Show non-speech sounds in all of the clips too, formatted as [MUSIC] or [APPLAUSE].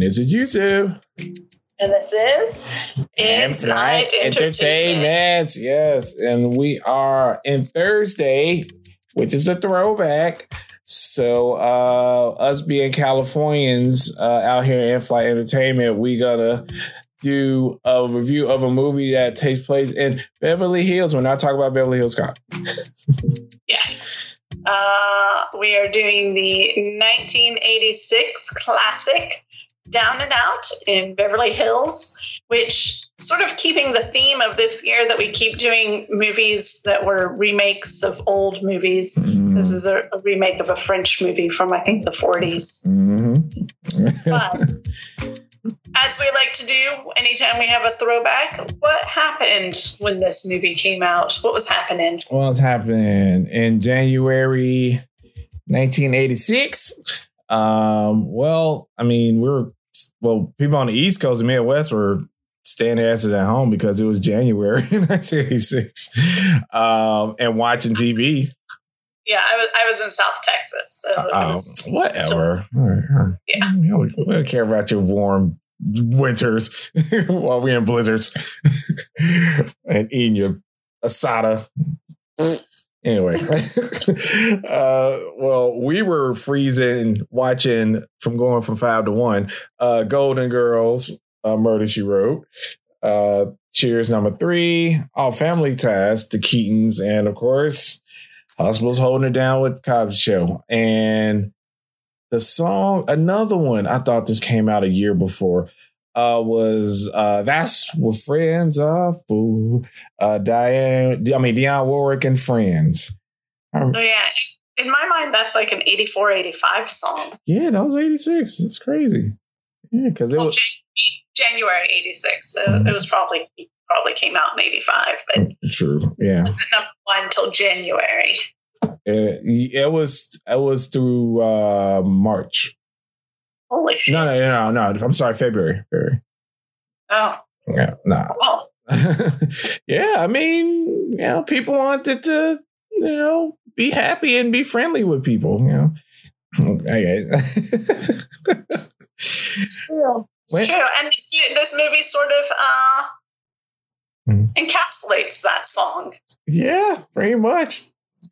And this is YouTube. And this is In Flight Entertainment. Yes. And we are in Thursday, which is the throwback. So uh us being Californians uh out here in flight entertainment, we gonna do a review of a movie that takes place in Beverly Hills. We're not talking about Beverly Hills Cop. [LAUGHS] Yes. Uh, we are doing the 1986 classic Down and Out in Beverly Hills, which sort of keeping the theme of this year that we keep doing movies that were remakes of old movies. Mm. This is a, a remake of a French movie from, I think, the 40s. Mhm. But [LAUGHS] as we like to do anytime we have a throwback, what happened when this movie came out? What was happening? Well what's happening in January 1986? Um, well, I mean, we were well, people on the East Coast and Midwest were staying their asses at home because it was January [LAUGHS] in 1986, um, and watching TV. Yeah, I was I was in South Texas, so it Um, was whatever. Yeah. We don't, we don't care about your warm winters [LAUGHS] while we're in blizzards [LAUGHS] and eating your asada. Anyway, [LAUGHS] uh, well, we were freezing watching from going from five to one. Uh, Golden Girls, uh, Murder She Wrote. Uh, Cheers number three. All Family Ties, The Keatons, and of course, Huxtables holding it down with Cosby Show. And the song, another one, I thought this came out a year before, uh, was uh, That's What Friends Are For. Uh, Diane, I mean, Dionne Warwick and Friends. Oh yeah. In my mind, that's like an 84, 85 song. yeah, that was 86. It's crazy. Yeah, because it Well, was. Jan- January 86. So it was probably probably came out in 85, but True. Yeah. wasn't number one until January. It, it was it was through uh March. Holy shit. No, no, no, no. I'm sorry, February. February. Oh, Yeah, nah. well, [LAUGHS] yeah, I mean, you know, people wanted to, you know, be happy and be friendly with people, you know. [LAUGHS] Okay. it's [LAUGHS] true. It's true. And this, this movie sort of uh, Mhm. encapsulates that song. yeah, pretty much.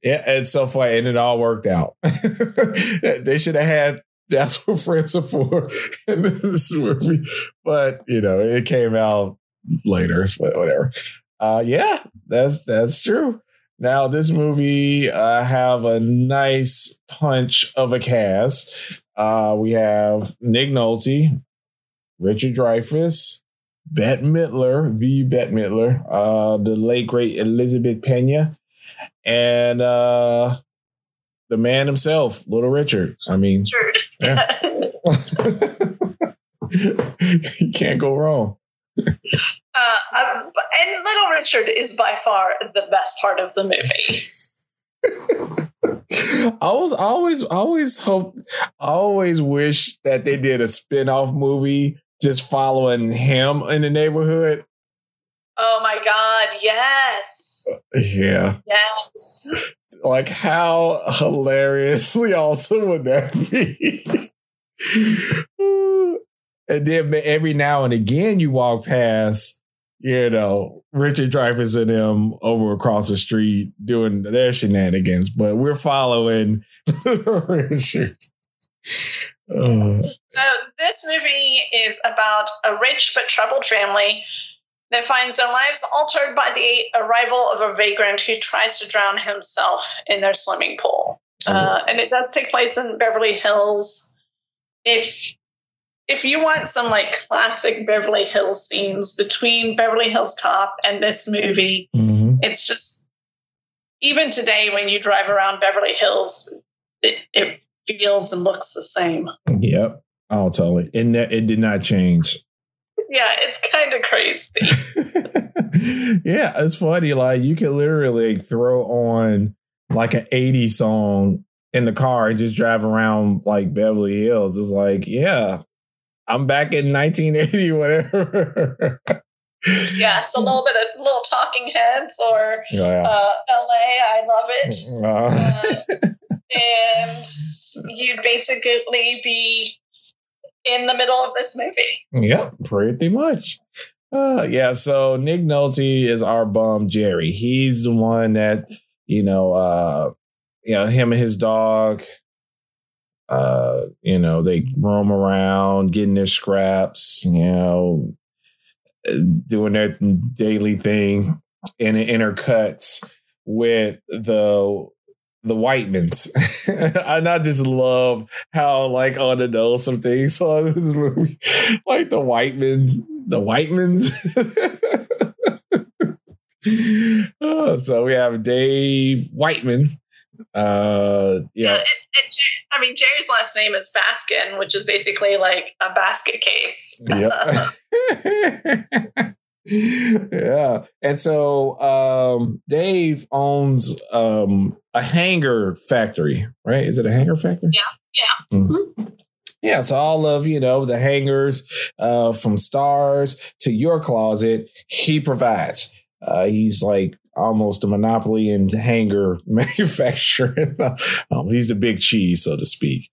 Yeah, and so far, and it all worked out. they should have had that's what friends are for [LAUGHS] in this movie, but you know, it came out later, but whatever. Uh, yeah, that's that's true. Now, this movie uh, have a nice punch of a cast. Uh, we have Nick Nolte, Richard Dreyfuss, Bette Midler, V. Bette Midler, uh, the late great Elizabeth Pena, and uh, the man himself, Little Richard. I mean, Sure. Yeah. [LAUGHS] [LAUGHS] you can't go wrong. Uh, um, and Little Richard is by far the best part of the movie. [LAUGHS] I was always, always hope, always wish that they did a spin-off movie just following him in the neighborhood. Oh my God, yes. Yeah. Yes. Like how hilariously [LAUGHS] awesome would that be? and then every now and again you walk past, you know, Richard Dreyfuss and them over across the street doing their shenanigans, but we're following [LAUGHS] Richard. Uh, So this movie is about a rich but troubled family that finds their lives altered by the arrival of a vagrant who tries to drown himself in their swimming pool. Uh, and it does take place in Beverly Hills. If if you want some like classic Beverly Hills scenes between Beverly Hills Cop and this movie, mhm. it's just even today when you drive around Beverly Hills, it, it feels and looks the same. Yep. Oh, totally. And that it did not change. Yeah, it's kind of crazy. [LAUGHS] yeah, it's funny. Like you can literally throw on like an 80s song in the car and just drive around like Beverly Hills. It's like, yeah, I'm back in 1980, [LAUGHS] whatever. Yes, a little bit of little talking heads or yeah. uh, LA. I love it. [LAUGHS] Uh, and you'd basically be in the middle of this movie. Yeah, pretty much. Uh, yeah, so Nick Nolte is our bum Jerry. He's the one that, you know, uh, you know, him and his dog, uh, you know, they roam around getting their scraps, you know, doing their daily thing and it intercuts with the the Whitemans. [LAUGHS] And I just love how like on the nose some things [LAUGHS] on this movie, like the Whitemans, the Whitemans. [LAUGHS] uh, so we have Dave Whiteman. Uh, yeah, Yeah, and, and I mean Jerry's last name is Baskin, which is basically like a basket case. Yep. [LAUGHS] yeah. And so um Dave owns um a hanger factory, right? Is it a hanger factory? Yeah, yeah. Mhm. Yeah, so all of you know the hangers uh, from stars to your closet, he provides. Uh, he's like almost a monopoly in hanger [LAUGHS] manufacturing. [LAUGHS] um, he's the big cheese, so to speak.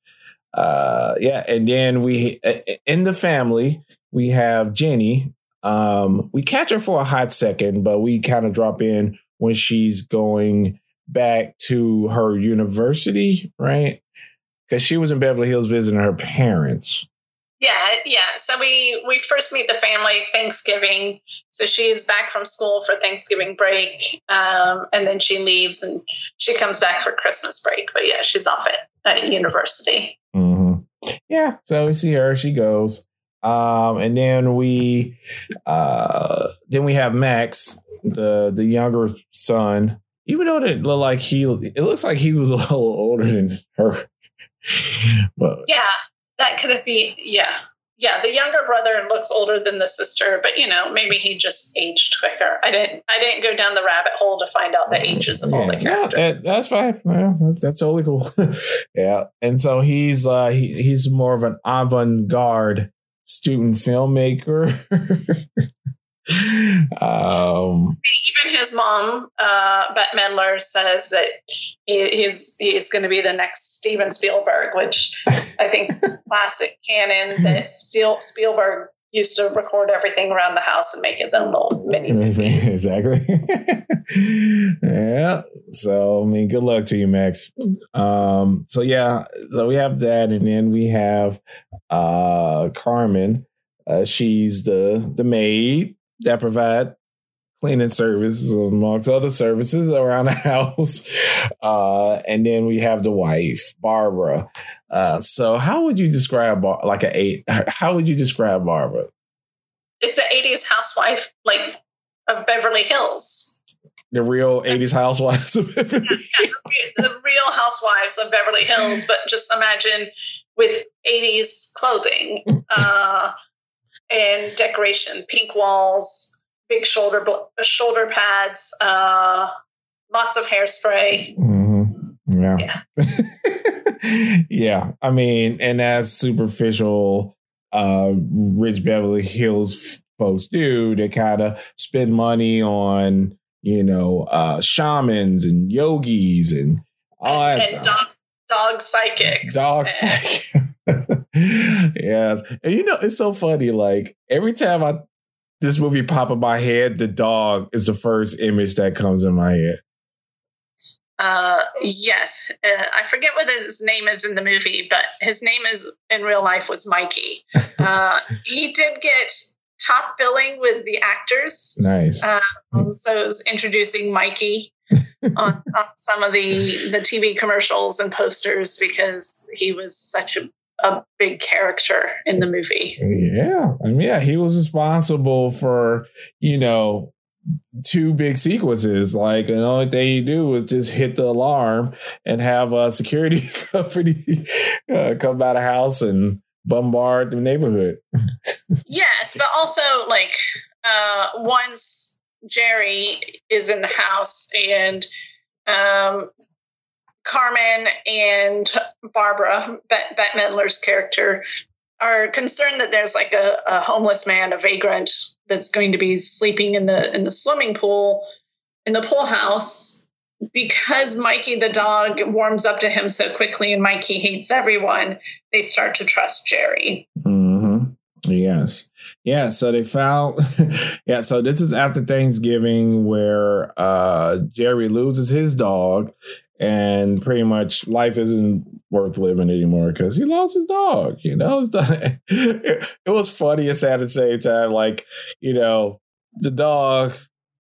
Uh, yeah, and then we in the family we have Jenny. Um, we catch her for a hot second, but we kind of drop in when she's going back to her university, right? Because she was in Beverly Hills visiting her parents. Yeah, yeah. So we we first meet the family Thanksgiving. So she is back from school for Thanksgiving break, um, and then she leaves and she comes back for Christmas break. But yeah, she's off at, at university. Mm-hmm. Yeah, so we see her. She goes, um, and then we uh, then we have Max, the the younger son. Even though it looked like he, it looks like he was a little [LAUGHS] older than her. [LAUGHS] but Yeah, that could have be. Yeah, yeah. The younger brother looks older than the sister, but you know, maybe he just aged quicker. I didn't. I didn't go down the rabbit hole to find out the ages of all the Yeah, no, characters. that's fine. Yeah, that's, that's totally cool. [LAUGHS] yeah, and so he's uh he, he's more of an avant-garde student filmmaker. [LAUGHS] um, Even his mom, uh, Bette Midler, says that he, he's he's going to be the next Steven Spielberg, which I think is [LAUGHS] classic canon that Spielberg used to record everything around the house and make his own little mini movies. exactly. [LAUGHS] yeah. So I mean, good luck to you, Max. Um. So yeah. So we have that, and then we have uh Carmen. Uh, she's the the maid that provide cleaning services amongst other services around the [LAUGHS] house. Uh, and then we have the wife, Barbara. Uh, so how would you describe Bar- like a eight? How would you describe Barbara? It's an '80s housewife, like of Beverly Hills. The real '80s housewives of Beverly Yeah, the, the real housewives of Beverly Hills, but just imagine with '80s clothing [LAUGHS] uh, and decoration, pink walls, big shoulder bl- shoulder pads, uh, lots of hairspray. Mhm. Yeah. [LAUGHS] Yeah. I mean, and as superficial uh rich Beverly Hills folks do, they kind of spend money on, you know, uh shamans and yogis and all that and dog dog psychics. Dog And- sex. [LAUGHS] yes. And you know, it's so funny. Like every time I this movie pop in my head, the dog is the first image that comes in my head. Uh, yes, uh, I forget what his name is in the movie, but his name is in real life was Mikey. [LAUGHS] Uh, he did get top billing with the actors, Nice. um, so it was introducing Mikey [LAUGHS] on, on some of the the TV commercials and posters because he was such a, a big character in the movie. Yeah. I mean, yeah, he was responsible for, you know, two big sequences. Like, the only thing you do is just hit the alarm and have a security [LAUGHS] company uh, come by the house and bombard the neighborhood. Yes, but also like uh, once Jerry is in the house and um, Carmen and Barbara, Bet- Bette Midler's character, are concerned that there's like a, a homeless man, a vagrant, that's going to be sleeping in the in the swimming pool in the pool house. because Mikey the dog warms up to him so quickly and Mikey hates everyone, they start to trust Jerry. Mm-hmm. Yes. Yeah. So they found, [LAUGHS] yeah. So this is after Thanksgiving where uh, Jerry loses his dog and pretty much life isn't worth living anymore because he lost his dog. You know, [LAUGHS] it, was funny and sad at the same time. Like, you know, the dog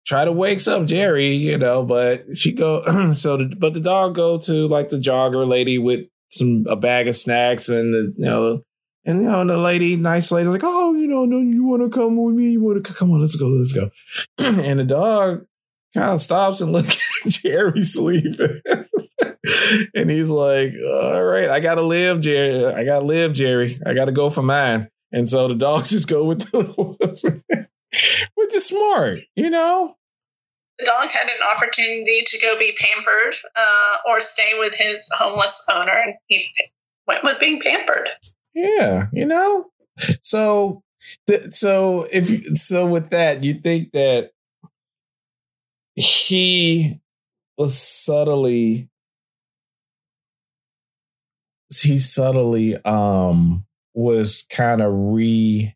try to wakes up Jerry, you know, but she go [CLEARS THROAT] so the, but the dog go to like the jogger lady with some a bag of snacks and the you know and you know the lady nice lady like oh you know no you want to come with me you want to come on let's go let's go [CLEARS THROAT] and the dog kind of stops and look at [LAUGHS] [LAUGHS] Jerry sleeping [LAUGHS] and he's like all right I gotta live Jerry I gotta live Jerry I gotta go for mine and so the dog [LAUGHS] just go with the which is smart, you know. The dog had an opportunity to go be pampered uh, or stay with his homeless owner, and he went with being pampered. Yeah, you know. So, th- so if so, with that, you think that he subtly he subtly um was kind of re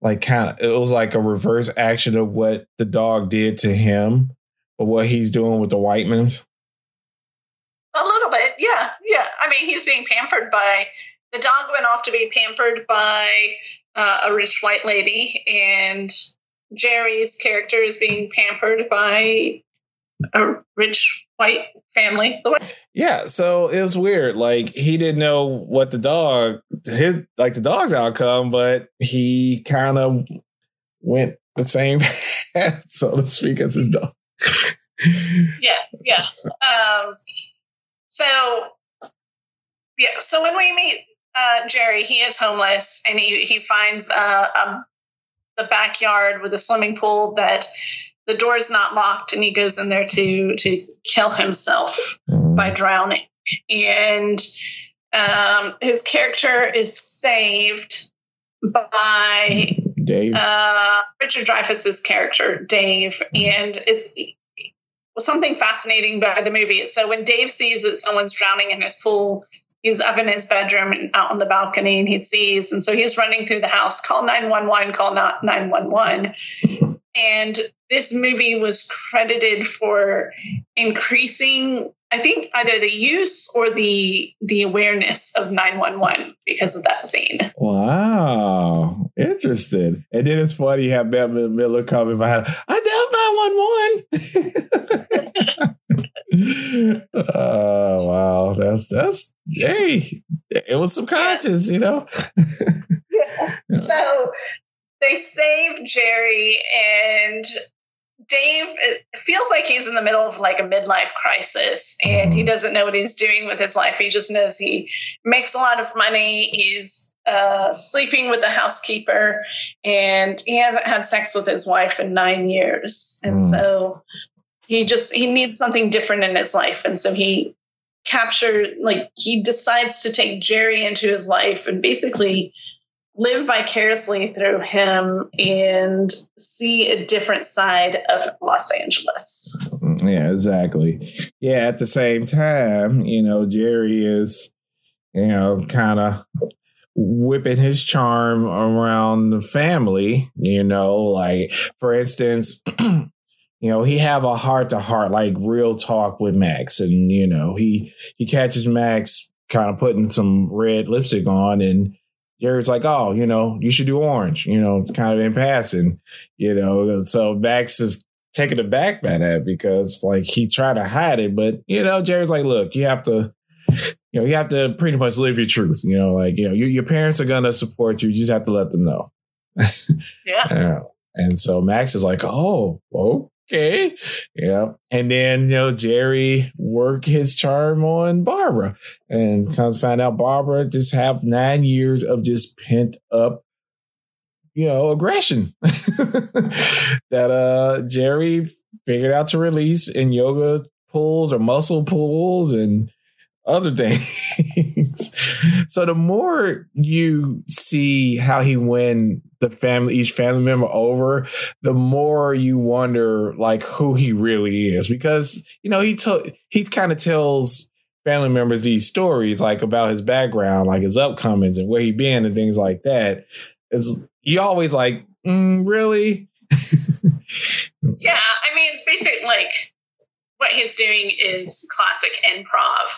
like kind of it was like a reverse action of what the dog did to him, but what he's doing with the Whitemans. A little bit, yeah, yeah. I mean, he's being pampered by the dog went off to be pampered by uh, a rich white lady, and Jerry's character is being pampered by a rich white family. Yeah, so it was weird. Like he didn't know what the dog his like the dog's outcome, but he kind of went the same [LAUGHS] path, so to speak, as his dog. yes, yeah. Um, so yeah, so when we meet uh, Jerry, he is homeless, and he he finds uh, um, the backyard with a swimming pool that the door is not locked and he goes in there to to kill himself by mm. drowning and um, his character is saved by Dave. Uh, Richard Dreyfuss's character, Dave, and it's something fascinating by the movie. So when Dave sees that someone's drowning in his pool, he's up in his bedroom and out on the balcony, and he sees, and so he's running through the house, call nine one one, call not nine one one, [LAUGHS] and this movie was credited for increasing I think either the use or the the awareness of 911 because of that scene. Wow. Interesting. And then it's funny have Bette Midler coming behind. I dialed 911. [LAUGHS] oh wow. That's that's hey. It was subconscious, you know. [LAUGHS] yeah. So they save Jerry and Dave feels like he's in the middle of like a midlife crisis and he mm-hmm. doesn't know what he's doing with his life. He just knows he makes a lot of money. He's uh, sleeping with the housekeeper and he hasn't had sex with his wife in nine years. And mm. so he just, he needs something different in his life. And so he captured, like, he decides to take Jerry into his life and basically live vicariously through him and see a different side of Los Angeles. Yeah, exactly. Yeah, at the same time, you know, Jerry is, you know, kind of whipping his charm around the family, you know, like for instance, [CLEARS THROAT] you know, he have a heart to heart, like real talk with Max. And, you know, he he catches Max kind of putting some red lipstick on and Jerry's like, oh, you know, you should do orange, you know, kind of in passing, you know. So Max is taken aback by that because like he tried to hide it, but you know, Jerry's like, look, you have to, you know, you have to pretty much live your truth, you know, like, you know, you, your parents are gonna support you, you just have to let them know. [LAUGHS] yeah. And so Max is like, oh, well, okay. Yeah. And then, you know, Jerry worked his charm on Barbara and kind of find out Barbara just have nine years of just pent up, you know, aggression [LAUGHS] that uh Jerry figured out to release in yoga pulls or muscle pulls and other things. [LAUGHS] so the more you see how he win the family, each family member over, the more you wonder like who he really is, because you know he took he kind of tells family members these stories like about his background, like his upcomings and where he been and things like that. It's you always like, mm, really? [LAUGHS] yeah, I mean, it's basically like what he's doing is classic improv.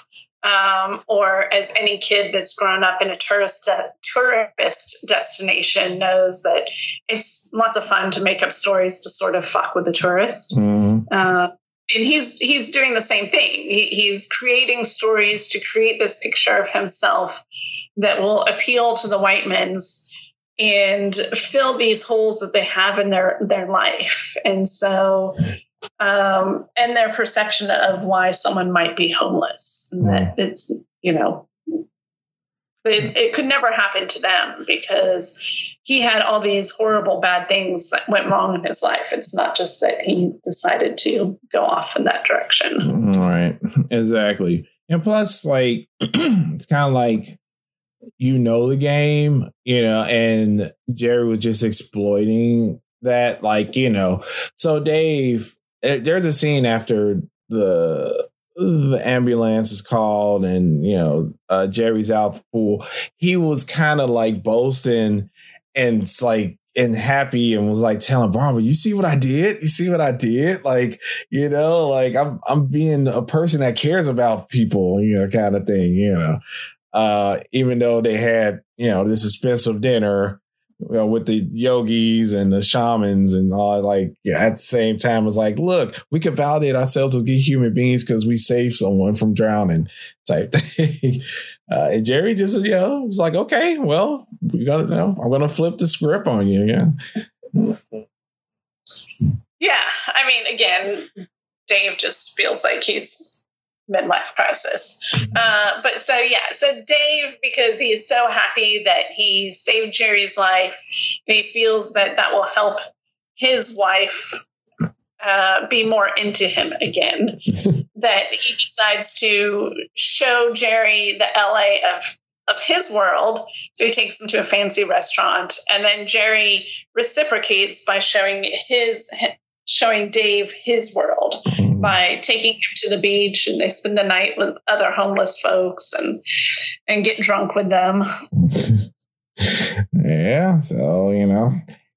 Um, or as any kid that's grown up in a tourist de- tourist destination knows that it's lots of fun to make up stories to sort of fuck with the tourist. Mm. Uh, and he's he's doing the same thing. He, he's creating stories to create this picture of himself that will appeal to the Whitemans and fill these holes that they have in their their life. And so um, and their perception of why someone might be homeless. And that mm. it's, you know, it, it, could never happen to them because he had all these horrible bad things that went wrong in his life. It's not just that he decided to go off in that direction. Right. [LAUGHS] Exactly. And plus, like, [CLEARS THROAT] it's kind of like you know the game, you know, and Jerry was just exploiting that, like, you know. So Dave there's a scene after the the ambulance is called and you know uh, Jerry's out the pool. He was kind of like boasting and it's like and happy and was like telling Barbara, "You see what I did? You see what I did? Like, you know, like I'm I'm being a person that cares about people, you know, kind of thing, you know." Uh, even though they had, you know, this expensive dinner, you know, with the yogis and the shamans and all like yeah, at the same time it's like look we can validate ourselves as good human beings because we saved someone from drowning type [LAUGHS] thing. Uh, and jerry just you know was like okay well we gotta you know i'm gonna flip the script on you yeah. Yeah i mean again dave just feels like he's midlife crisis. Mm-hmm. Uh, but so, yeah, so Dave, because he is so happy that he saved Jerry's life, he feels that that will help his wife uh, be more into him again. [LAUGHS] that he decides to show Jerry the LA of of his world. So he takes him to a fancy restaurant, and then Jerry reciprocates by showing his showing Dave his world mm-hmm. by taking him to the beach and they spend the night with other homeless folks and and get drunk with them. [LAUGHS] yeah, so you know,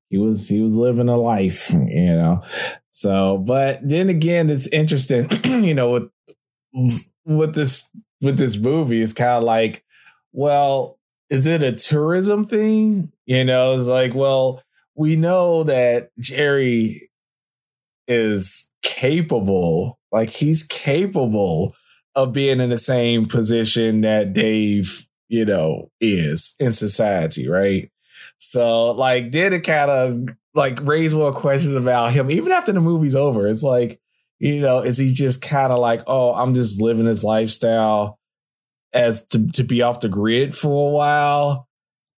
he was he was living a life, you know. So, but then again, it's interesting, [CLEARS THROAT] you know, with with this with this movie, it's kind of like, well, is it a tourism thing? You know, it's like, well, we know that Jerry is capable, like he's capable of being in the same position that Dave, you know, is in society, right? So, like, did it kind of like raise more questions about him even after the movie's over? It's like, you know, is he just kind of like, oh, I'm just living this lifestyle as to, to be off the grid for a while?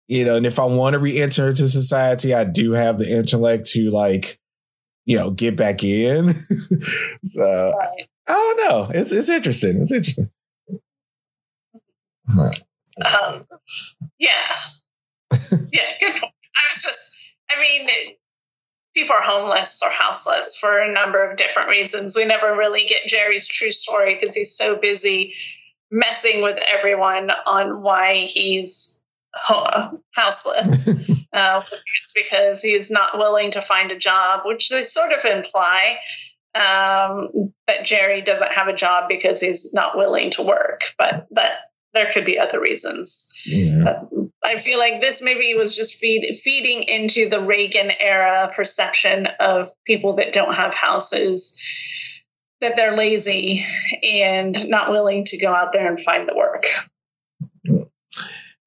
You know, and if I want to re-enter into society, I do have the intellect to like you know, get back in. [LAUGHS] so right. I don't know. It's it's interesting. It's interesting. Um, yeah. [LAUGHS] yeah, good point. I was just, I mean, people are homeless or houseless for a number of different reasons. We never really get Jerry's true story because he's so busy messing with everyone on why he's houseless. [LAUGHS] uh, it's because he's not willing to find a job, which they sort of imply um, that Jerry doesn't have a job because he's not willing to work, but that there could be other reasons. Yeah. Uh, I feel like this maybe was just feed, feeding into the Reagan era perception of people that don't have houses, that they're lazy and not willing to go out there and find the work.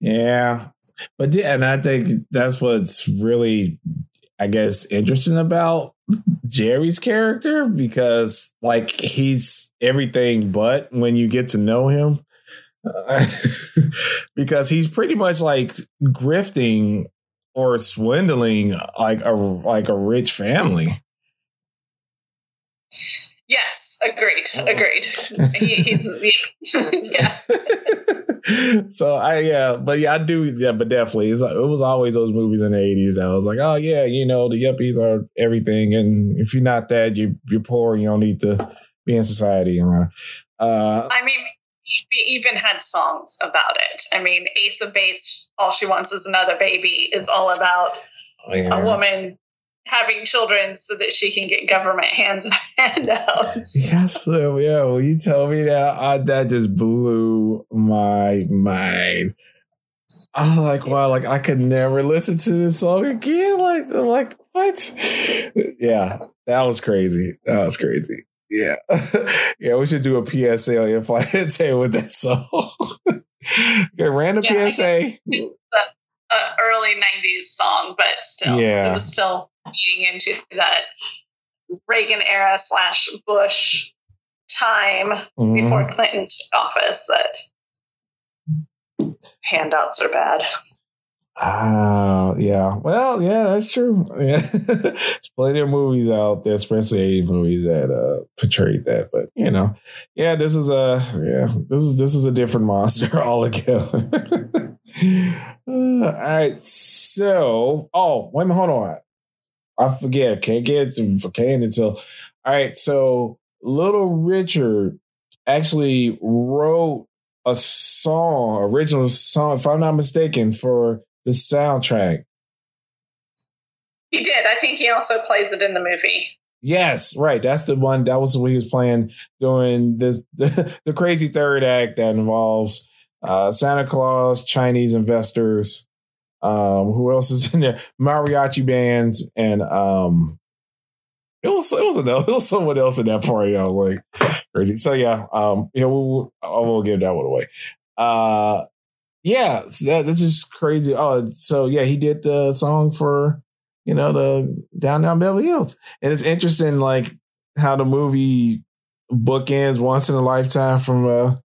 Yeah. But yeah, and I think that's what's really, I guess, interesting about Jerry's character because, like, he's everything but when you get to know him. Uh, [LAUGHS] because he's pretty much like grifting or swindling like a like a rich family. Yes, agreed, agreed. he, he's yeah. [LAUGHS] [LAUGHS] [LAUGHS] so I yeah, but yeah, I do yeah, but definitely it was always those movies in the eighties that I was like, oh yeah, you know, the yuppies are everything, and if you're not that, you you're poor, you don't need to be in society. Uh, I mean, we even had songs about it. I mean, Ace of Base, All She Wants Is Another Baby is all about oh, yeah. a woman having children so that she can get government hands [LAUGHS] handouts. Yes, so, yeah. Well, you tell me that, I, that just blew my mind. I was like, wow, like I could never listen to this song again. Like, I'm like, what? Yeah, that was crazy. That was crazy. Yeah. [LAUGHS] yeah, we should do a PSA on your [LAUGHS] flight with that song. okay, random yeah, PSA. Early 90s song, but still, yeah. it was still feeding into that Reagan era slash Bush time mm-hmm. before Clinton took office that handouts are bad. Ah, uh, yeah. Well, yeah, that's true. Yeah. [LAUGHS] There's plenty of movies out there, especially movies that uh portray that. But you know, yeah, this is a yeah, this is this is a different [LAUGHS] monster altogether. [LAUGHS] uh, all right. So oh, wait a minute, hold on. I forget. Can't get to can't until all right. So Little Richard actually wrote a song, original song, if I'm not mistaken, for the soundtrack. He did. I think he also plays it in the movie. Yes, right. That's the one. That was what he was playing during this the, [LAUGHS] the crazy third act that involves uh, Santa Claus, Chinese investors. Um, who else is in there? Mariachi bands and um, it was it was another [LAUGHS] it was someone else in that party. I was like crazy. So yeah, um, yeah, we'll, I will give that one away. Uh, yeah, that, that's just crazy. Oh, so yeah, he did the song for you know the Down Down Beverly Hills, and it's interesting like how the movie bookends once in a lifetime from uh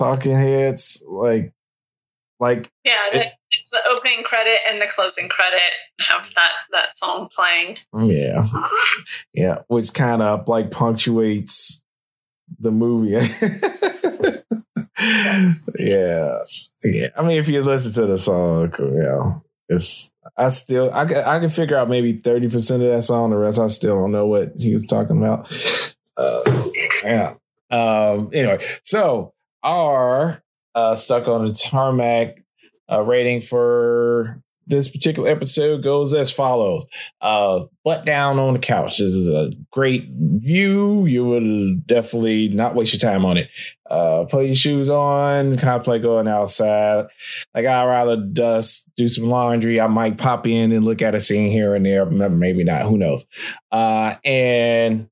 Talking Heads, like like yeah, it, it's the opening credit and the closing credit have that that song playing. Yeah, [LAUGHS] yeah, which kind of like punctuates the movie. [LAUGHS] yeah, yeah. I mean, if you listen to the song, you know, it's I still I can I can figure out maybe thirty percent of that song. The rest I still don't know what he was talking about. Uh, yeah. Um. Anyway, so our uh, stuck on the tarmac uh, rating for this particular episode goes as follows. Uh, butt down on the couch. This is a great view. You will definitely not waste your time on it. Uh, put your shoes on, contemplate going outside. Like I'd rather dust, do some laundry. I might pop in and look at a scene here and there, maybe not. Who knows? Uh, and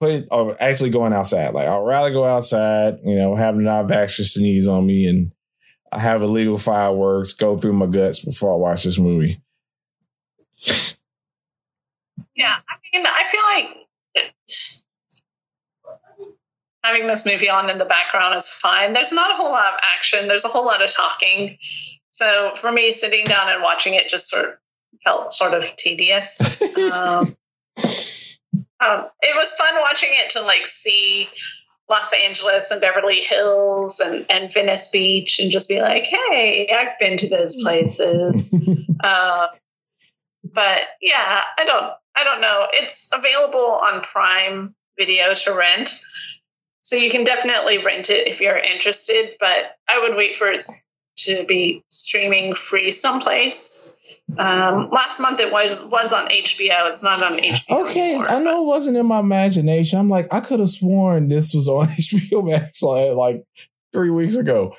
put or actually going outside. Like I'd rather go outside. You know, have an extra sneeze on me and I have illegal fireworks go through my guts before I watch this movie. Yeah, I mean, I feel like having this movie on in the background is fine. There's not a whole lot of action. There's a whole lot of talking. So for me, sitting down and watching it just sort of felt sort of tedious. [LAUGHS] um, um, it was fun watching it to like see Los Angeles and Beverly Hills and, and Venice Beach and just be like, hey, I've been to those [LAUGHS] places. uh, but yeah, I don't I don't know. It's available on Prime Video to rent. So you can definitely rent it if you're interested, but I would wait for it to be streaming free someplace. Um, last month it was was on HBO. It's not on HBO. Okay, anymore, I know it wasn't in my imagination. I'm like, I could have sworn this was on [LAUGHS] HBO Max like, like three weeks ago.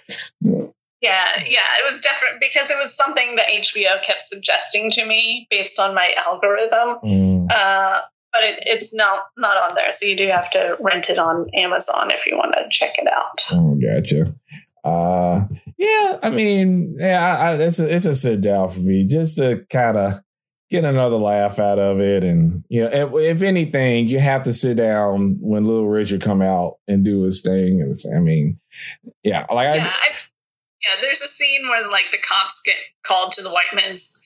Yeah, yeah, it was different because it was something that HBO kept suggesting to me based on my algorithm. Mm. Uh, but it, it's not not on there, so you do have to rent it on Amazon if you want to check it out. Oh, gotcha. Uh, yeah, I mean, yeah, I, I, it's a it's a sit down for me just to kind of get another laugh out of it, and you know, if, if, anything, you have to sit down when Little Richard come out and do his thing, and I mean, yeah, like yeah, I, yeah, there's a scene where like the cops get called to the Whitemans'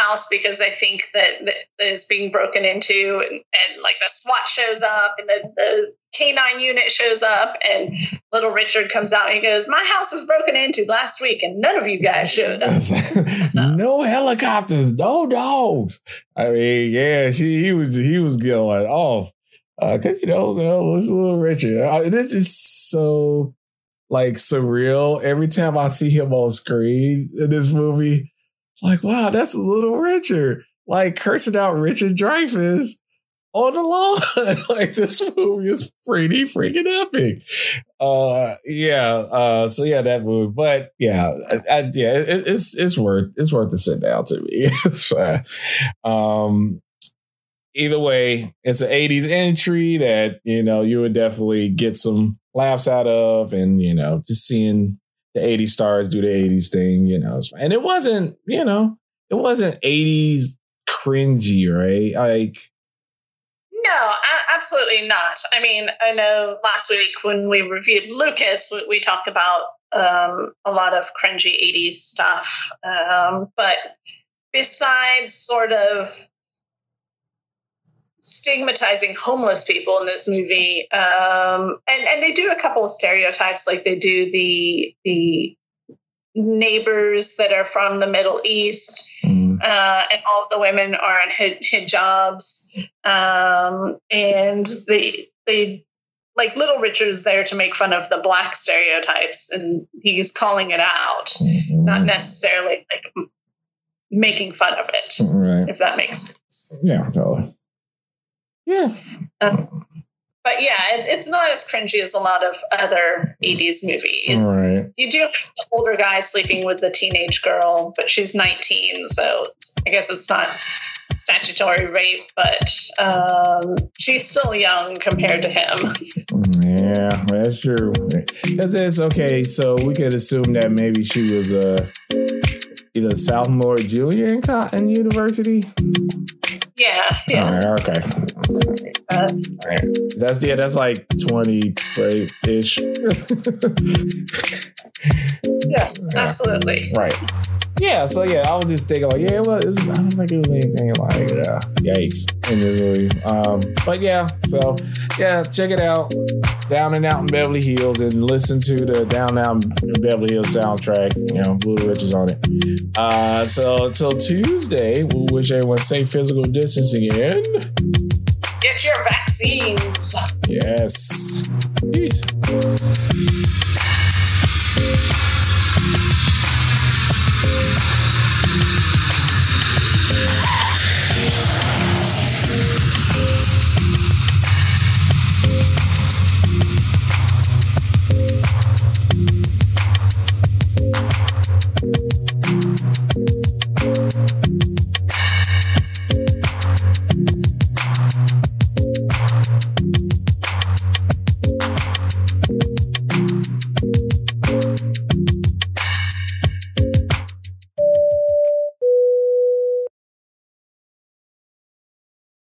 house because I think that, that it's being broken into, and, and like the SWAT shows up, and the, the canine unit shows up, and little Richard comes out and he goes, "My house was broken into last week, and none of you guys showed up." [LAUGHS] no helicopters, no dogs. I mean, yeah, she, he was he was going off because uh, you know, you know, a little Richard. Uh, this is so like surreal. Every time I see him on screen in this movie, like, wow, that's a little Richard. Like cursing out Richard Dreyfuss on the lawn. [LAUGHS] like this movie is pretty freaking epic. Uh, yeah. Uh, so yeah, that movie. But yeah, I, I, yeah, it, it's it's worth it's worth the sit down to me. [LAUGHS] um, either way, it's an 80s entry that, you know, you would definitely get some laughs out of and, you know, just seeing the 80s stars do the 80s thing, you know, and it wasn't, you know, it wasn't 80s cringy, right? Like no, absolutely not. I mean, I know last week when we reviewed Lucas, we, we talked about um, a lot of cringy 80s stuff. Um, but besides sort of stigmatizing homeless people in this movie um, and and they do a couple of stereotypes like they do the the neighbors that are from the middle east mm. uh, and all of the women are in hijabs um, and they they like little richard's there to make fun of the black stereotypes and he's calling it out mm-hmm. not necessarily like making fun of it right. if that makes sense yeah totally yeah. Um, but yeah, it, it's not as cringy as a lot of other 80s movies. Right. You do have the older guy sleeping with the teenage girl, but she's 19, so I guess it's not statutory rape, but um, she's still young compared to him. yeah, that's true. Because it's okay, so we could assume that maybe she was a. Uh, either sophomore or junior in Cotton University. Yeah, yeah. All right, okay. Uh, That's yeah, that's like twenty ish. [LAUGHS] yeah, absolutely. Right. Yeah, so yeah, I was just thinking like, yeah, well, I don't think it was anything like uh, yikes in this movie. Um, but yeah, so yeah, check it out. Down and Out in Beverly Hills and listen to the Down and Out in Beverly Hills soundtrack. You know, Blue Rich is on it. Uh, so until Tuesday, we wish everyone safe physical distancing and get your vaccines. Yes. Peace.